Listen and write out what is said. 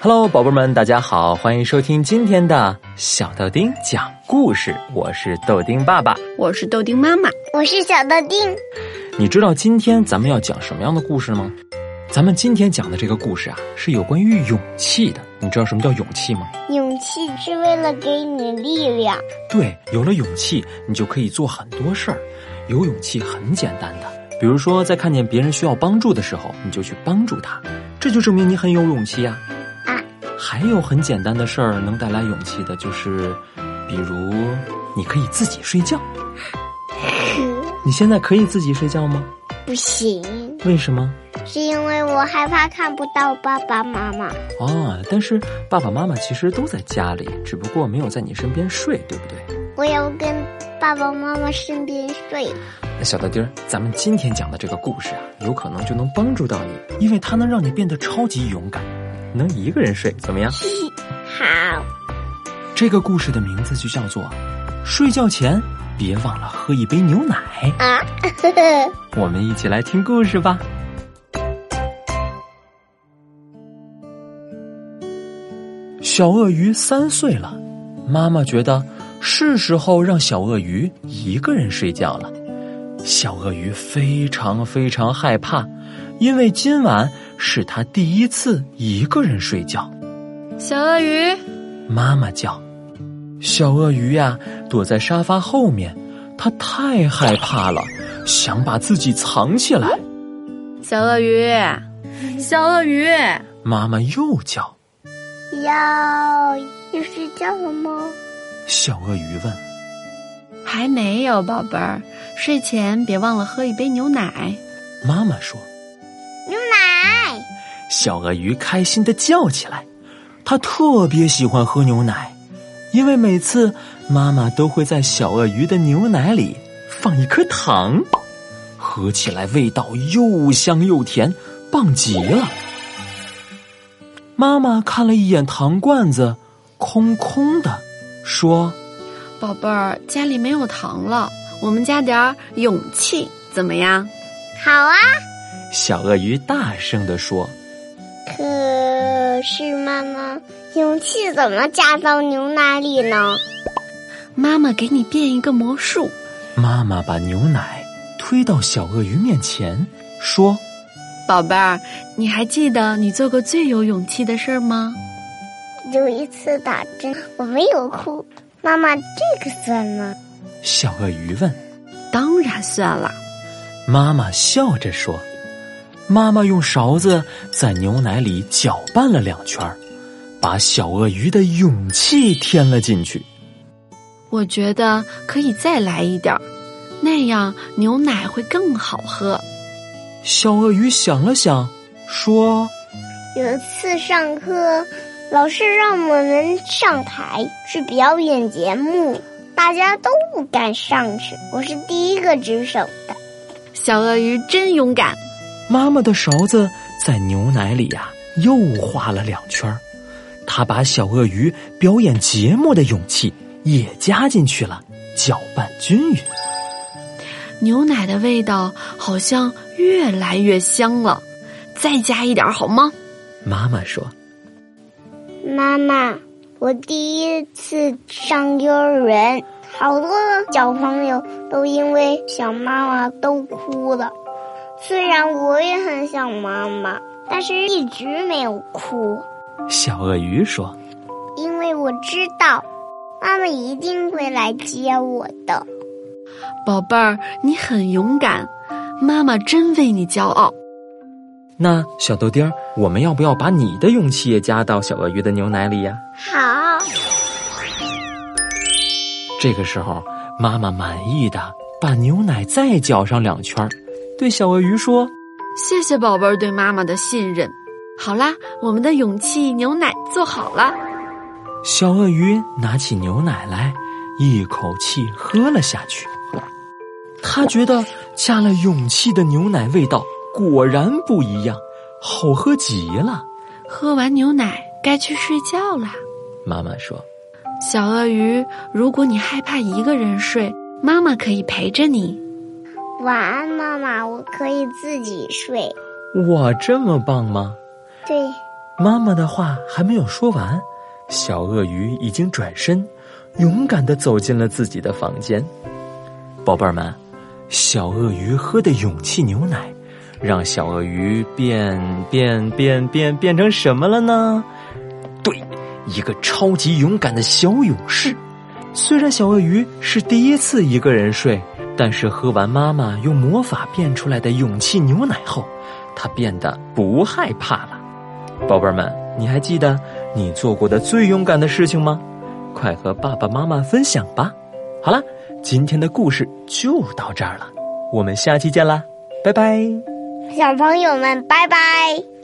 Hello，宝贝们，大家好，欢迎收听今天的小豆丁讲故事。我是豆丁爸爸，我是豆丁妈妈，我是小豆丁。你知道今天咱们要讲什么样的故事吗？咱们今天讲的这个故事啊，是有关于勇气的。你知道什么叫勇气吗？勇气是为了给你力量。对，有了勇气，你就可以做很多事儿。有勇气很简单的，比如说在看见别人需要帮助的时候，你就去帮助他，这就证明你很有勇气呀。还有很简单的事儿能带来勇气的，就是比如你可以自己睡觉。你现在可以自己睡觉吗？不行。为什么？是因为我害怕看不到爸爸妈妈。啊，但是爸爸妈妈其实都在家里，只不过没有在你身边睡，对不对？我要跟爸爸妈妈身边睡。那小豆丁儿，咱们今天讲的这个故事啊，有可能就能帮助到你，因为它能让你变得超级勇敢。能一个人睡怎么样？好。这个故事的名字就叫做《睡觉前别忘了喝一杯牛奶》啊。我们一起来听故事吧。小鳄鱼三岁了，妈妈觉得是时候让小鳄鱼一个人睡觉了。小鳄鱼非常非常害怕，因为今晚。是他第一次一个人睡觉。小鳄鱼，妈妈叫。小鳄鱼呀，躲在沙发后面，它太害怕了，想把自己藏起来。小鳄鱼，小鳄鱼，妈妈又叫。要要睡觉了吗？小鳄鱼问。还没有，宝贝儿，睡前别忘了喝一杯牛奶。妈妈说。小鳄鱼开心的叫起来，它特别喜欢喝牛奶，因为每次妈妈都会在小鳄鱼的牛奶里放一颗糖，喝起来味道又香又甜，棒极了。妈妈看了一眼糖罐子，空空的，说：“宝贝儿，家里没有糖了，我们加点勇气，怎么样？”好啊。小鳄鱼大声地说：“可是妈妈，勇气怎么加到牛奶里呢？”妈妈给你变一个魔术。妈妈把牛奶推到小鳄鱼面前，说：“宝贝儿，你还记得你做过最有勇气的事儿吗？”有一次打针，我没有哭。妈妈，这个算吗？小鳄鱼问。“当然算了。”妈妈笑着说。妈妈用勺子在牛奶里搅拌了两圈把小鳄鱼的勇气添了进去。我觉得可以再来一点儿那样牛奶会更好喝。小鳄鱼想了想，说：“有一次上课，老师让我们上台去表演节目，大家都不敢上去，我是第一个举手的。小鳄鱼真勇敢。”妈妈的勺子在牛奶里呀又画了两圈儿，她把小鳄鱼表演节目的勇气也加进去了，搅拌均匀。牛奶的味道好像越来越香了，再加一点好吗？妈妈说：“妈妈，我第一次上幼儿园，好多小朋友都因为想妈妈都哭了。”虽然我也很想妈妈，但是一直没有哭。小鳄鱼说：“因为我知道，妈妈一定会来接我的。”宝贝儿，你很勇敢，妈妈真为你骄傲。那小豆丁儿，我们要不要把你的勇气也加到小鳄鱼的牛奶里呀？好。这个时候，妈妈满意的把牛奶再搅上两圈儿。对小鳄鱼说：“谢谢宝贝儿对妈妈的信任。好啦，我们的勇气牛奶做好了。”小鳄鱼拿起牛奶来，一口气喝了下去。他觉得加了勇气的牛奶味道果然不一样，好喝极了。喝完牛奶该去睡觉啦。妈妈说：“小鳄鱼，如果你害怕一个人睡，妈妈可以陪着你。”晚安，妈妈，我可以自己睡。哇，这么棒吗？对。妈妈的话还没有说完，小鳄鱼已经转身，勇敢的走进了自己的房间。宝贝儿们，小鳄鱼喝的勇气牛奶，让小鳄鱼变变变变变成什么了呢？对，一个超级勇敢的小勇士。虽然小鳄鱼是第一次一个人睡，但是喝完妈妈用魔法变出来的勇气牛奶后，他变得不害怕了。宝贝儿们，你还记得你做过的最勇敢的事情吗？快和爸爸妈妈分享吧！好了，今天的故事就到这儿了，我们下期见啦，拜拜！小朋友们，拜拜。